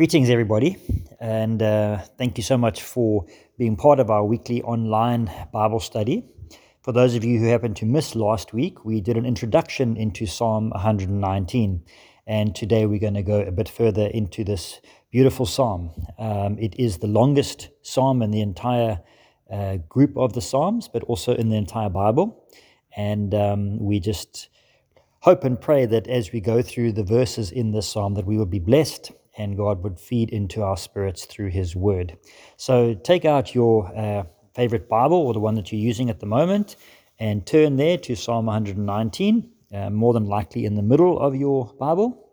Greetings, everybody, and uh, thank you so much for being part of our weekly online Bible study. For those of you who happened to miss last week, we did an introduction into Psalm 119, and today we're going to go a bit further into this beautiful psalm. Um, it is the longest psalm in the entire uh, group of the psalms, but also in the entire Bible, and um, we just hope and pray that as we go through the verses in this psalm, that we will be blessed and God would feed into our spirits through His Word. So take out your uh, favorite Bible or the one that you're using at the moment and turn there to Psalm 119, uh, more than likely in the middle of your Bible.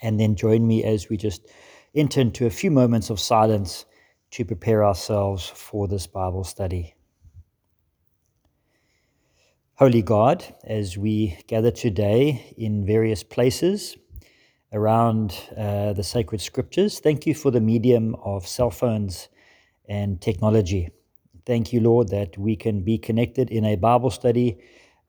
And then join me as we just enter into a few moments of silence to prepare ourselves for this Bible study. Holy God, as we gather today in various places, around uh, the sacred scriptures. Thank you for the medium of cell phones and technology. Thank you, Lord, that we can be connected in a Bible study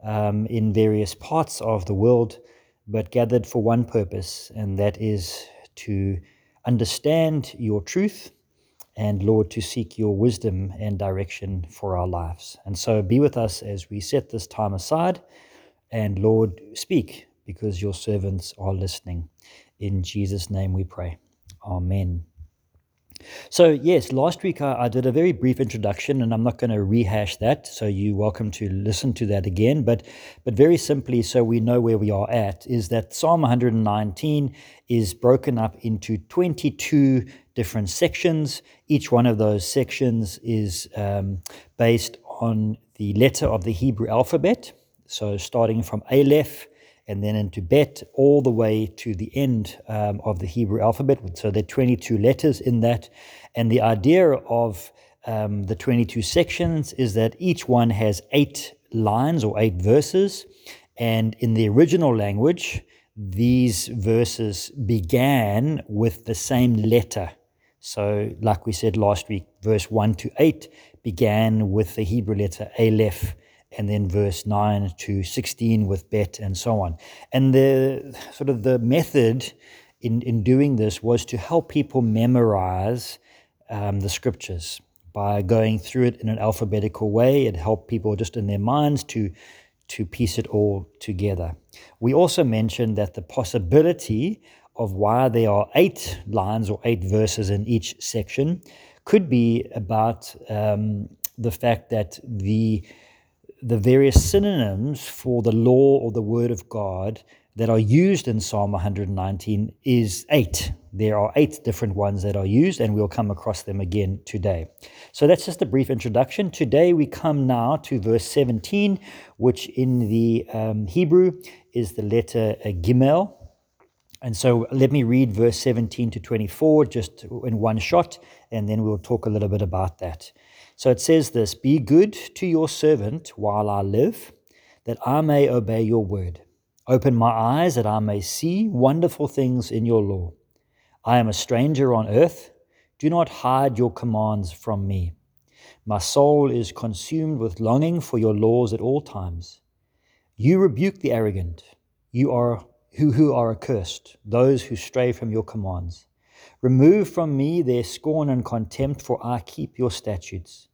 um, in various parts of the world, but gathered for one purpose, and that is to understand your truth and, Lord, to seek your wisdom and direction for our lives. And so be with us as we set this time aside, and, Lord, speak because your servants are listening. In Jesus' name we pray. Amen. So, yes, last week I, I, did a very brief introduction, and I'm not going to rehash that. So, you're welcome to listen to that again. But, but very simply, so we know where we are at, is that Psalm 119 is broken up into 22 different sections. Each one of those sections is um, based on the letter of the Hebrew alphabet. So, starting from Aleph and then into Bet, all the way to the end um, of the Hebrew alphabet. So there are 22 letters in that. And the idea of um, the 22 sections is that each one has eight lines or eight verses. And in the original language, these verses began with the same letter. So, like we said last week, verse 1 to 8 began with the Hebrew letter Aleph and then verse 9 to 16 with bet and so on. And the sort of the method in, in doing this was to help people memorize um, the scriptures by going through it in an alphabetical way. It helped people just in their minds to to piece it all together. We also mentioned that the possibility of why there are eight lines or eight verses in each section could be about um, the fact that the the various synonyms for the law or the word of God that are used in Psalm 119 is eight. There are eight different ones that are used, and we'll come across them again today. So that's just a brief introduction. Today we come now to verse 17, which in the um, Hebrew is the letter uh, Gimel. And so let me read verse 17 to 24 just in one shot, and then we'll talk a little bit about that. So it says this Be good to your servant while I live, that I may obey your word. Open my eyes that I may see wonderful things in your law. I am a stranger on earth. Do not hide your commands from me. My soul is consumed with longing for your laws at all times. You rebuke the arrogant, you are who, who are accursed, those who stray from your commands. Remove from me their scorn and contempt, for I keep your statutes.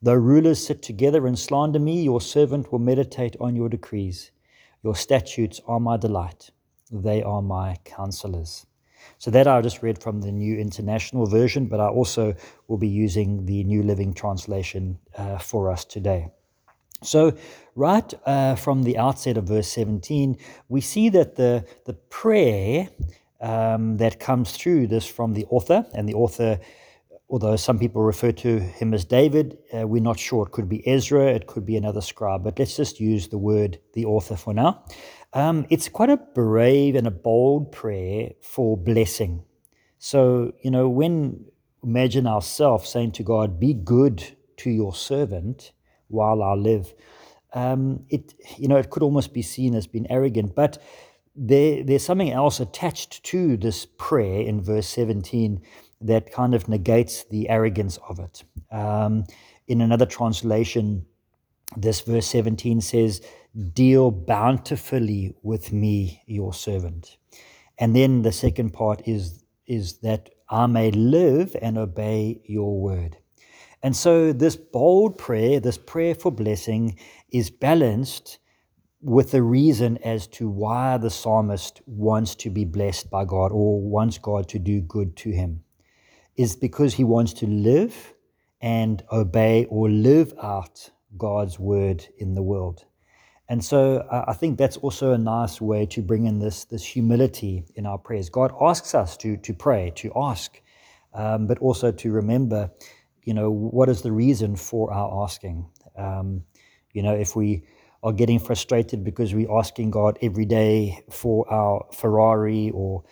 Though rulers sit together and slander me, your servant will meditate on your decrees. Your statutes are my delight, they are my counselors. So, that I just read from the New International Version, but I also will be using the New Living Translation uh, for us today. So, right uh, from the outset of verse 17, we see that the, the prayer um, that comes through this from the author, and the author, although some people refer to him as David, uh, we're not sure. It could be Ezra, it could be another scribe, but let's just use the word the author for now. Um, it's quite a brave and a bold prayer for blessing. So, you know, when imagine ourselves saying to God, Be good to your servant while I live. Um, it you know it could almost be seen as being arrogant, but there, there's something else attached to this prayer in verse 17 that kind of negates the arrogance of it. Um, in another translation, this verse 17 says, Deal bountifully with me, your servant. And then the second part is, is that I may live and obey your word. And so, this bold prayer, this prayer for blessing, is balanced with the reason as to why the psalmist wants to be blessed by God or wants God to do good to him. Is because he wants to live and obey or live out God's word in the world. And so uh, I think that's also a nice way to bring in this, this humility in our prayers. God asks us to, to pray, to ask, um, but also to remember, you know, what is the reason for our asking? Um, you know, if we are getting frustrated because we're asking God every day for our Ferrari or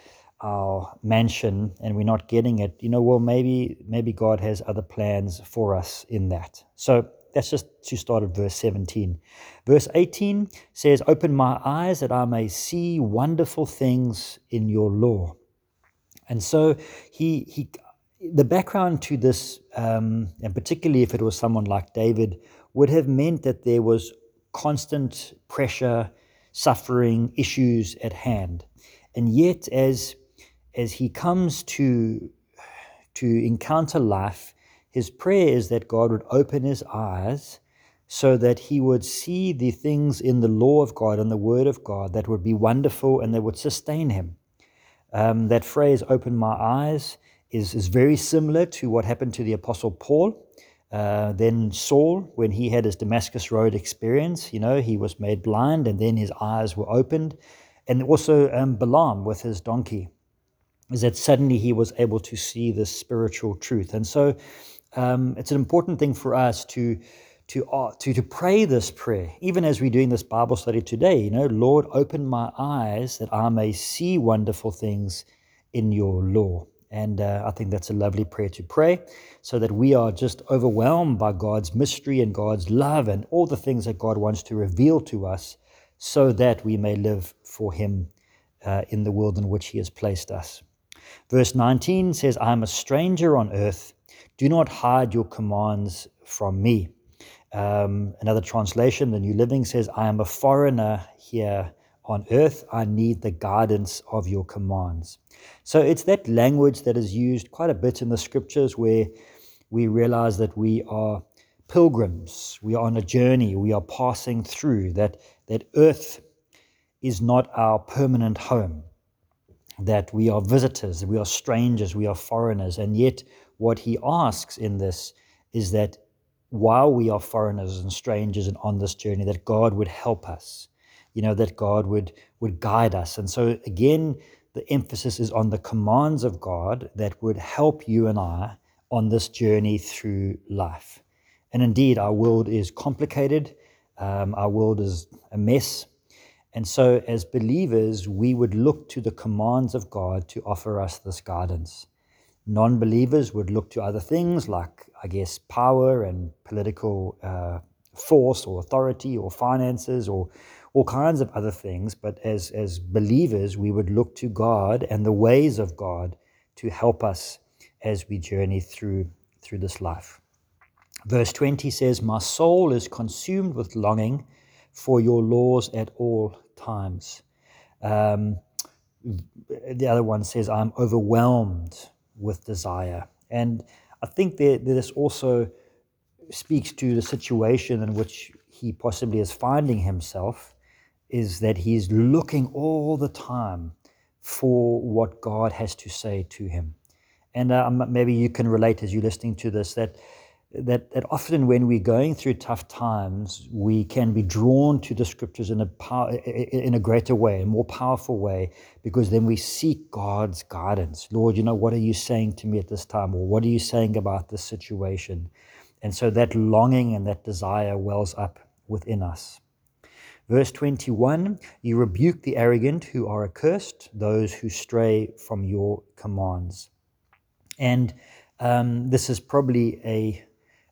our mansion and we're not getting it, you know, well, maybe maybe God has other plans for us in that. So that's just to start at verse 17. Verse 18 says, Open my eyes that I may see wonderful things in your law. And so he, he the background to this, um, and particularly if it was someone like David, would have meant that there was constant pressure, suffering, issues at hand. And yet, as, as he comes to, to encounter life, his prayer is that God would open his eyes so that he would see the things in the law of God and the word of God that would be wonderful and that would sustain him. Um, that phrase, open my eyes, is, is very similar to what happened to the Apostle Paul. Uh, then Saul, when he had his Damascus Road experience, you know, he was made blind and then his eyes were opened. And also um, Balaam with his donkey, is that suddenly he was able to see the spiritual truth. And so um, it's an important thing for us to to, uh, to to pray this prayer, even as we're doing this Bible study today. You know, Lord, open my eyes that I may see wonderful things in Your law. And uh, I think that's a lovely prayer to pray, so that we are just overwhelmed by God's mystery and God's love and all the things that God wants to reveal to us, so that we may live for Him uh, in the world in which He has placed us. Verse 19 says, I am a stranger on earth do not hide your commands from me. Um, another translation, the New Living says, I am a foreigner here on earth. I need the guidance of your commands. So it's that language that is used quite a bit in the scriptures where we realize that we are pilgrims, we are on a journey, we are passing through, that, that earth is not our permanent home, that we are visitors, we are strangers, we are foreigners, and yet what he asks in this is that while we are foreigners and strangers and on this journey, that God would help us, you know, that God would, would guide us. And so, again, the emphasis is on the commands of God that would help you and I on this journey through life. And indeed, our world is complicated, um, our world is a mess. And so, as believers, we would look to the commands of God to offer us this guidance. Non believers would look to other things like, I guess, power and political uh, force or authority or finances or all kinds of other things. But as, as believers, we would look to God and the ways of God to help us as we journey through, through this life. Verse 20 says, My soul is consumed with longing for your laws at all times. Um, the other one says, I'm overwhelmed with desire. And I think that this also speaks to the situation in which he possibly is finding himself, is that he's looking all the time for what God has to say to him. And uh, maybe you can relate as you're listening to this that that, that often when we're going through tough times, we can be drawn to the scriptures in a, in a greater way, a more powerful way, because then we seek God's guidance. Lord, you know, what are you saying to me at this time? Or what are you saying about this situation? And so that longing and that desire wells up within us. Verse 21 You rebuke the arrogant who are accursed, those who stray from your commands. And um, this is probably a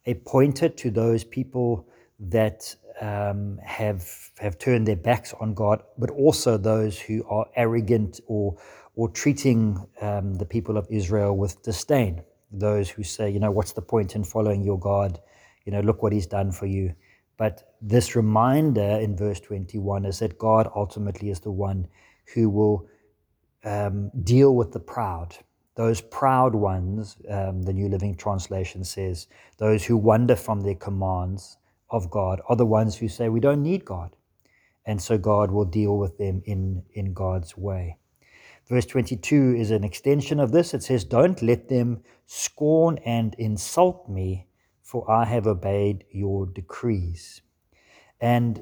a pointer to those people that um, have have turned their backs on God, but also those who are arrogant or or treating um, the people of Israel with disdain. Those who say, you know, what's the point in following your God? You know, look what He's done for you. But this reminder in verse 21 is that God ultimately is the one who will um, deal with the proud, those proud ones, um, the New Living Translation says, those who wander from their commands of God are the ones who say, We don't need God. And so God will deal with them in, in God's way. Verse 22 is an extension of this. It says, Don't let them scorn and insult me, for I have obeyed your decrees. And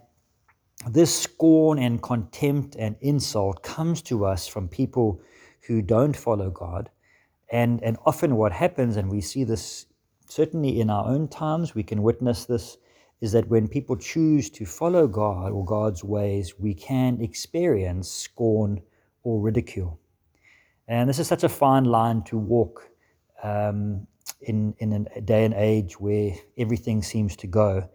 this scorn and contempt and insult comes to us from people who don't follow God. And, and often what happens, and we see this certainly in our own times, we can witness this, is that when people choose to follow God or God's ways, we can experience scorn or ridicule. And this is such a fine line to walk um, in, in a day and age where everything seems to go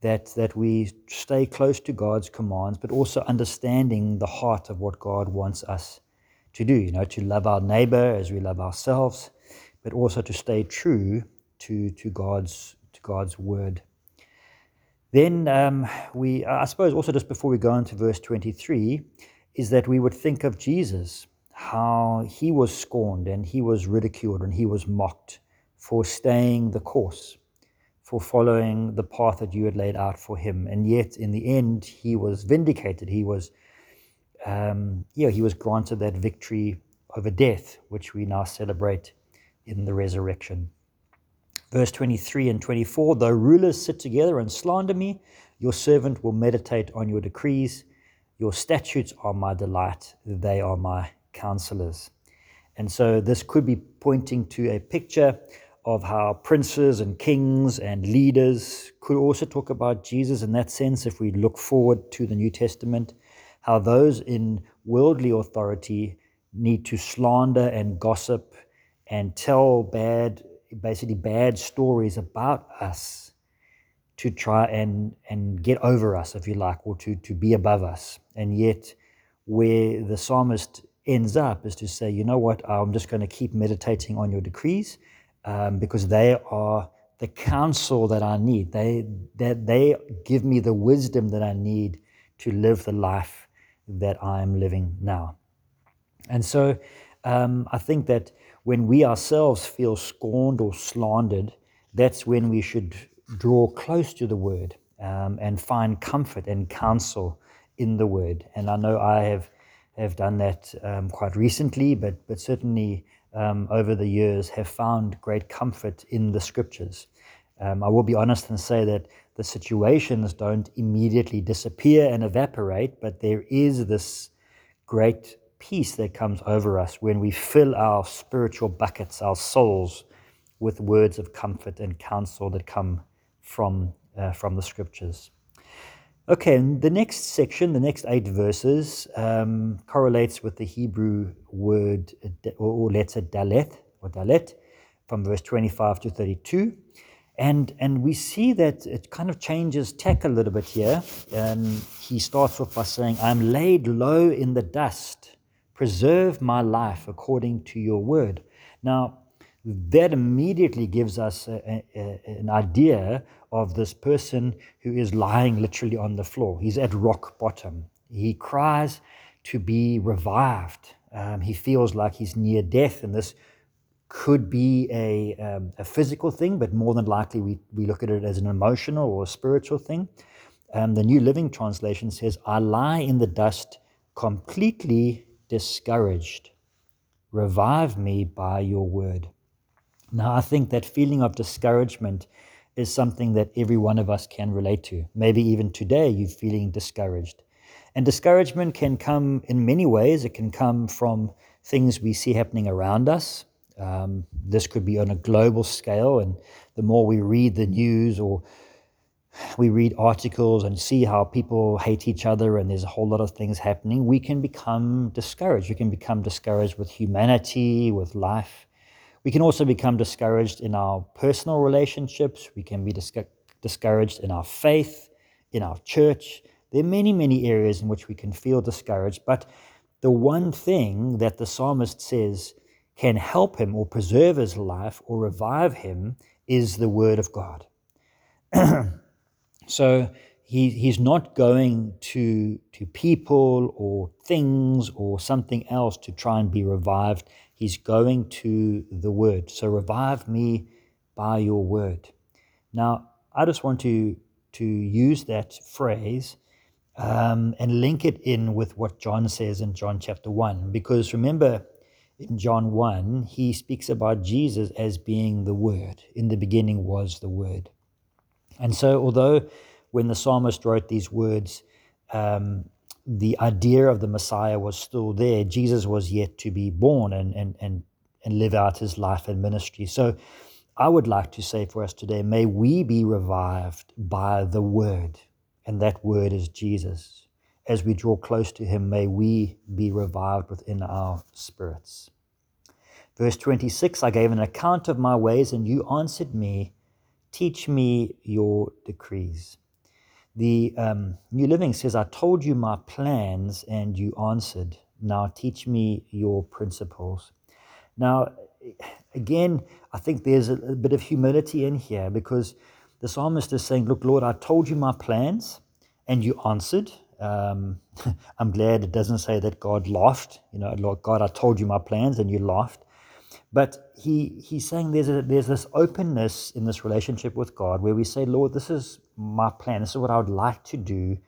that, that we stay close to God's commands, but also understanding the heart of what God wants us to do, you know, to love our neighbor as we love ourselves, but also to stay true to, to, God's, to God's word. Then um, we, I suppose, also just before we go into verse 23, is that we would think of Jesus, how he was scorned and he was ridiculed and he was mocked for staying the course for following the path that you had laid out for him. And yet, in the end, he was vindicated. He was, um, yeah, he was granted that victory over death, which we now celebrate in the resurrection. Verse 23 and 24 Though rulers sit together and slander me, your servant will meditate on your decrees. Your statutes are my delight, they are my counselors. And so this could be pointing to a picture of how princes and kings and leaders could also talk about Jesus in that sense if we look forward to the New Testament, how those in worldly authority need to slander and gossip and tell bad, basically bad stories about us to try and, and get over us, if you like, or to, to be above us. And yet, where the psalmist ends up is to say, you know what, I'm just going to keep meditating on your decrees um, because they are the counsel that I need. They, that they give me the wisdom that I need to live the life that I'm living now. And so um, I think that when we ourselves feel scorned or slandered, that's when we should draw close to the word um, and find comfort and counsel in the word. And I know I have, have done that um, quite recently, but, but certainly um, over the years have found great comfort in the scriptures. Um, I will be honest and say that the situations don't immediately disappear and evaporate, but there is this great peace that comes over us when we fill our spiritual buckets, our souls, with words of comfort and counsel that come from, uh, from the scriptures. Okay, and the next section, the next eight verses, um, correlates with the Hebrew word or letter daleth or dalet from verse 25 to 32. And, and we see that it kind of changes tack a little bit here. Um, he starts off by saying, I'm laid low in the dust. Preserve my life according to your word. Now, that immediately gives us a, a, an idea of this person who is lying literally on the floor. He's at rock bottom. He cries to be revived. Um, he feels like he's near death, and this could be a, um, a physical thing, but more than likely we, we look at it as an emotional or spiritual thing. Um, the New Living Translation says, I lie in the dust completely discouraged. Revive me by your word. Now, I think that feeling of discouragement is something that every one of us can relate to. Maybe even today you're feeling discouraged. And discouragement can come in many ways. It can come from things we see happening around us. Um, this could be on a global scale, and the more we read the news or we read articles and see how people hate each other and there's a whole lot of things happening, we can become discouraged. We can become discouraged with humanity, with life. We can also become discouraged in our personal relationships. We can be discouraged in our faith, in our church. There are many, many areas in which we can feel discouraged. But the one thing that the psalmist says can help him or preserve his life or revive him is the word of God. so he, he's not going to, to people or things or something else to try and be revived. He's going to the word. So revive me by your word. Now, I just want to, to use that phrase um, and link it in with what John says in John chapter 1. Because remember, in John 1, he speaks about Jesus as being the Word. In the beginning was the Word. And so, although when the psalmist wrote these words, um, the idea of the Messiah was still there, Jesus was yet to be born and, and, and, and live out his life and ministry. So, I would like to say for us today, may we be revived by the Word and that word is Jesus. As we draw close to him, may we be revived within our spirits. Verse 26 I gave an account of my ways, and you answered me, Teach me your decrees. The um, New Living says, I told you my plans, and you answered. Now teach me your principles. Now, again, I think there's a, a bit of humility in here because the psalmist is saying, Look, Lord, I told you my plans and you answered. Um, I'm glad it doesn't say that God laughed. You know, Lord God, I told you my plans and you laughed. But he, he's saying there's, a, there's this openness in this relationship with God where we say, Lord, this is my plan. This is what I would like to do.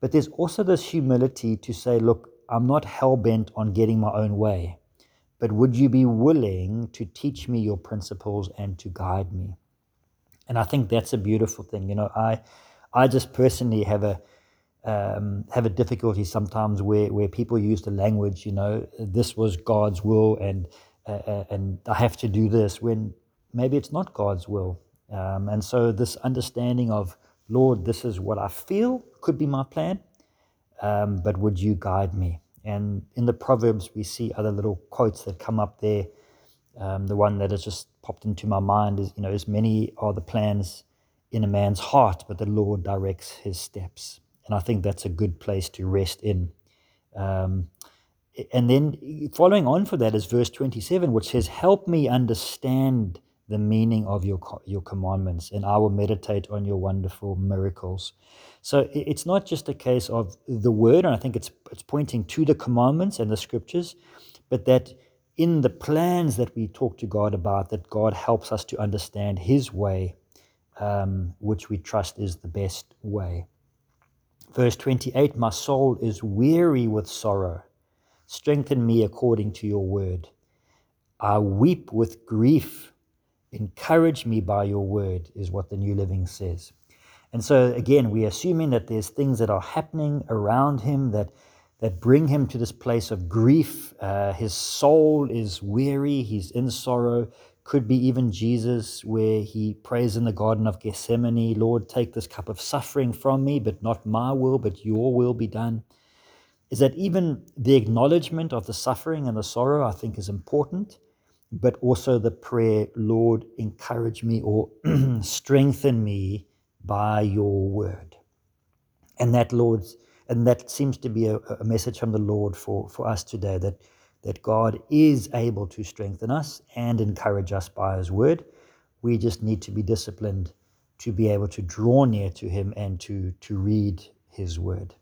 But there's also this humility to say, look, I'm not hell bent on getting my own way. But would you be willing to teach me your principles and to guide me? and I think that's a beautiful thing. You know, I I just personally have a um, have a difficulty sometimes where where people use the language. You know, this was God's will, and uh, and I have to do this when maybe it's not God's will. Um, and so this understanding of Lord, this is what I feel could be my plan, um, but would you guide me? And in the Proverbs, we see other little quotes that come up there. Um, the one that has just popped into my mind is, you know, as many are the plans in a man's heart, but the Lord directs his steps. And I think that's a good place to rest in. Um, and then following on for that is verse 27, which says, Help me understand the meaning of your, your commandments, and I will meditate on your wonderful miracles. So it's not just a case of the word, and I think it's, it's pointing to the commandments and the scriptures, but that in the plans that we talk to God about, that God helps us to understand His way, um, which we trust is the best way. Verse 28 My soul is weary with sorrow. Strengthen me according to your word. I weep with grief. Encourage me by your word, is what the New Living says. And so, again, we're assuming that there's things that are happening around him that that bring him to this place of grief. Uh, his soul is weary, he's in sorrow. Could be even Jesus, where he prays in the Garden of Gethsemane, Lord, take this cup of suffering from me, but not my will, but your will be done. Is that even the acknowledgement of the suffering and the sorrow, I think, is important, but also the prayer, Lord, encourage me or strengthen me by your word. And that, Lord's and that seems to be a, a, message from the Lord for, for us today that, that God is able to strengthen us and encourage us by His word. We just need to be disciplined to be able to draw near to Him and to, to read His word.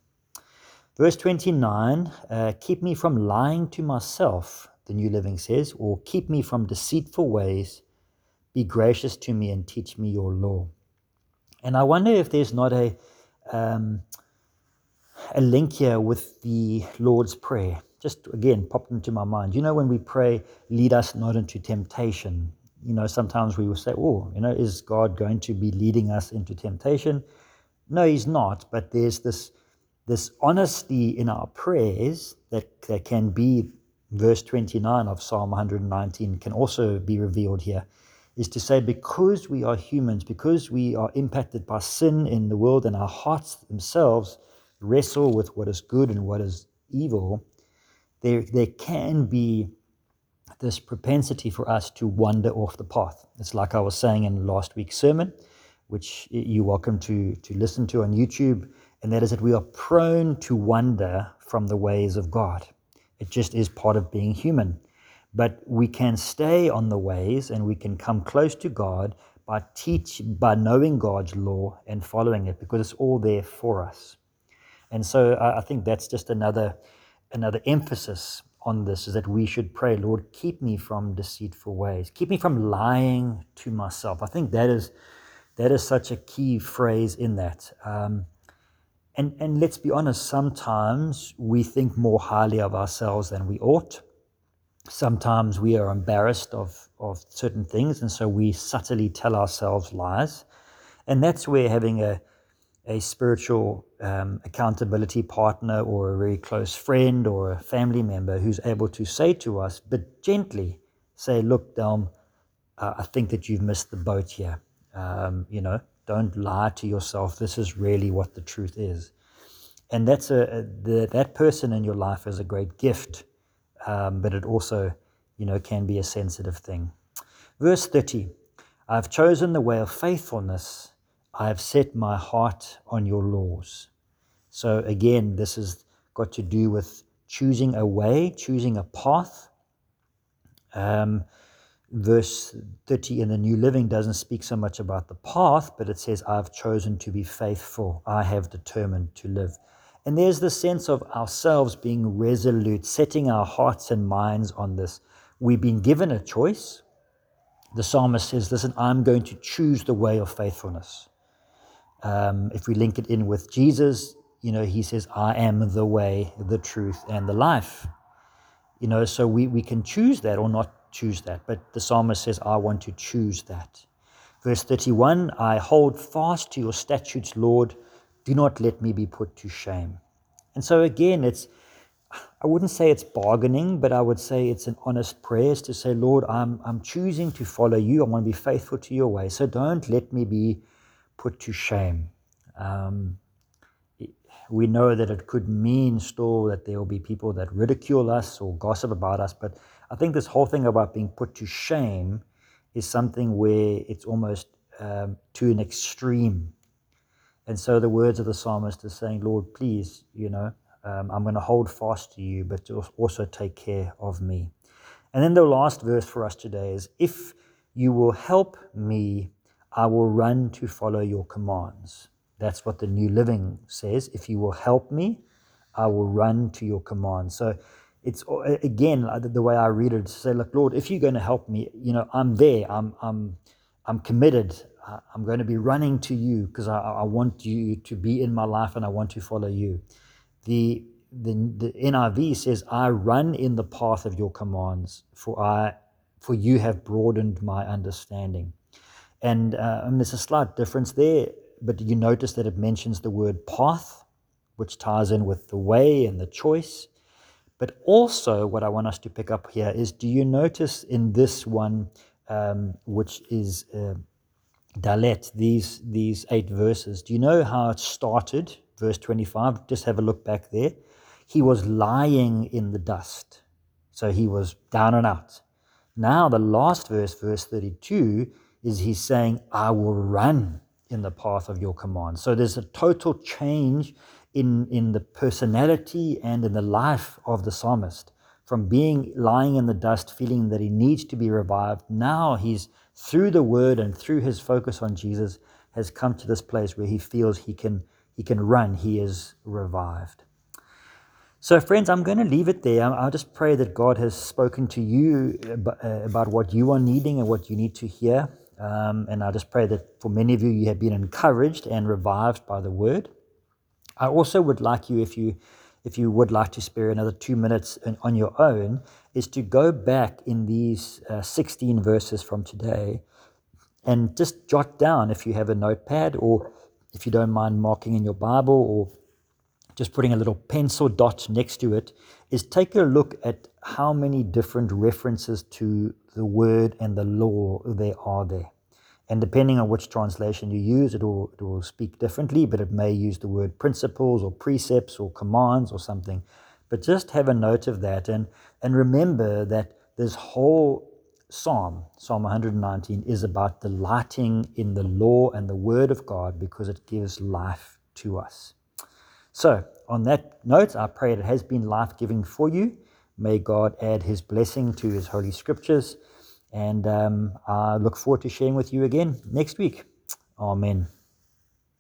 Verse 29 uh, Keep me from lying to myself, the New Living says, or keep me from deceitful ways. Be gracious to me and teach me your law. And I wonder if there's not a. Um, a link here with the Lord's Prayer. Just again, popped into my mind. You know, when we pray, lead us not into temptation, you know, sometimes we will say, oh, you know, is God going to be leading us into temptation? No, He's not. But there's this, this honesty in our prayers that, that can be, verse 29 of Psalm 119 can also be revealed here, is to say, because we are humans, because we are impacted by sin in the world and our hearts themselves, wrestle with what is good and what is evil, there, there can be this propensity for us to wander off the path. It's like I was saying in last week's sermon, which you're welcome to, to listen to on YouTube, and that is that we are prone to wander from the ways of God. It just is part of being human. But we can stay on the ways and we can come close to God, by teach by knowing God's law and following it because it's all there for us. And so I, I think that's just another another emphasis on this is that we should pray, Lord, keep me from deceitful ways, keep me from lying to myself. I think that is that is such a key phrase in that. Um, and and let's be honest, sometimes we think more highly of ourselves than we ought. Sometimes we are embarrassed of, of certain things, and so we subtly tell ourselves lies. And that's where having a a spiritual um, accountability partner or a very close friend or a family member who's able to say to us, but gently say, Look, Delm, uh, I think that you've missed the boat here. Um, you know, don't lie to yourself. This is really what the truth is. And that's a, a the, that person in your life is a great gift, um, but it also, you know, can be a sensitive thing. Verse 30 I've chosen the way of faithfulness I have set my heart on your laws. So again, this has got to do with choosing a way, choosing a path. Um, verse 30 in the New Living doesn't speak so much about the path, but it says, I've chosen to be faithful. I have determined to live. And there's the sense of ourselves being resolute, setting our hearts and minds on this. We've been given a choice. The psalmist says, Listen, I'm going to choose the way of faithfulness. Um, if we link it in with Jesus, you know, he says, I am the way, the truth, and the life. You know, so we, we can choose that or not choose that. But the psalmist says, I want to choose that. Verse 31 I hold fast to your statutes, Lord. Do not let me be put to shame. And so again, it's, I wouldn't say it's bargaining, but I would say it's an honest prayer to say, Lord, I'm, I'm choosing to follow you. I want to be faithful to your way. So don't let me be put to shame. Um, we know that it could mean still that there will be people that ridicule us or gossip about us, but I think this whole thing about being put to shame is something where it's almost um, to an extreme. And so the words of the psalmist are saying, Lord, please, you know, um, I'm going to hold fast to you, but also take care of me. And then the last verse for us today is, If you will help me I will run to follow your commands. That's what the New Living says. If you will help me, I will run to your commands. So it's again the way I read it to say, look, Lord, if you're going to help me, you know, I'm there. I'm I'm I'm committed. I'm going to be running to you because I, I want you to be in my life and I want to follow you. The the, the NIV says, I run in the path of your commands, for I for you have broadened my understanding. And, uh, and there's a slight difference there, but you notice that it mentions the word path, which ties in with the way and the choice. But also, what I want us to pick up here is do you notice in this one, um, which is uh, Dalet, these, these eight verses, do you know how it started? Verse 25, just have a look back there. He was lying in the dust. So he was down and out. Now, the last verse, verse 32, is he's saying, I will run in the path of your command. So there's a total change in, in the personality and in the life of the psalmist. From being lying in the dust, feeling that he needs to be revived, now he's through the word and through his focus on Jesus has come to this place where he feels he can he can run. He is revived. So, friends, I'm going to leave it there. I'll just pray that God has spoken to you uh, about what you are needing and what you need to hear. Um, and I just pray that for many of you, you have been encouraged and revived by the word. I also would like you, if you if you would like to spare another two minutes on your own, is to go back in these uh, 16 verses from today and just jot down if you have a notepad or if you don't mind marking in your Bible or just putting a little pencil dot next to it, is take a look at how many different references to the word and the law there are there. And depending on which translation you use, it will, it will speak differently, but it may use the word principles or precepts or commands or something. But just have a note of that and, and remember that this whole psalm, Psalm 119, is about delighting in the law and the word of God because it gives life to us. So, on that note, I pray it has been life giving for you. May God add his blessing to his holy scriptures And um, I look forward to sharing with you again next week. Amen.